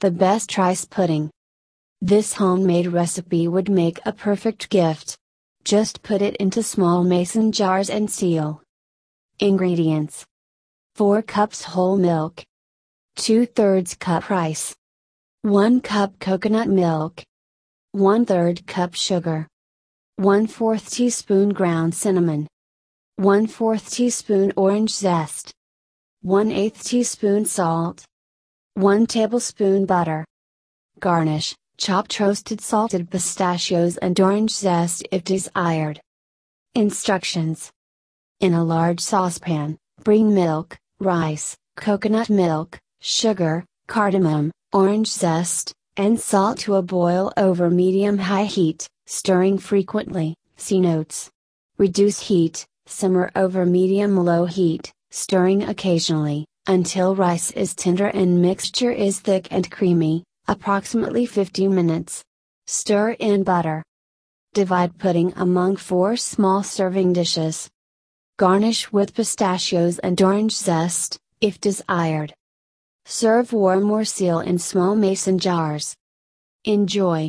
The best rice pudding. This homemade recipe would make a perfect gift. Just put it into small mason jars and seal. Ingredients. 4 cups whole milk, 2 thirds cup rice, 1 cup coconut milk, 1 third cup sugar, 1 4th teaspoon ground cinnamon, 1 4th teaspoon orange zest, 1 8th teaspoon salt, 1 tablespoon butter. Garnish, chopped roasted salted pistachios and orange zest if desired. Instructions In a large saucepan, bring milk, rice, coconut milk, sugar, cardamom, orange zest, and salt to a boil over medium high heat, stirring frequently. See notes. Reduce heat, simmer over medium low heat, stirring occasionally, until rice is tender and mixture is thick and creamy, approximately 50 minutes. Stir in butter. Divide pudding among four small serving dishes. Garnish with pistachios and orange zest, if desired. Serve warm or seal in small mason jars. Enjoy!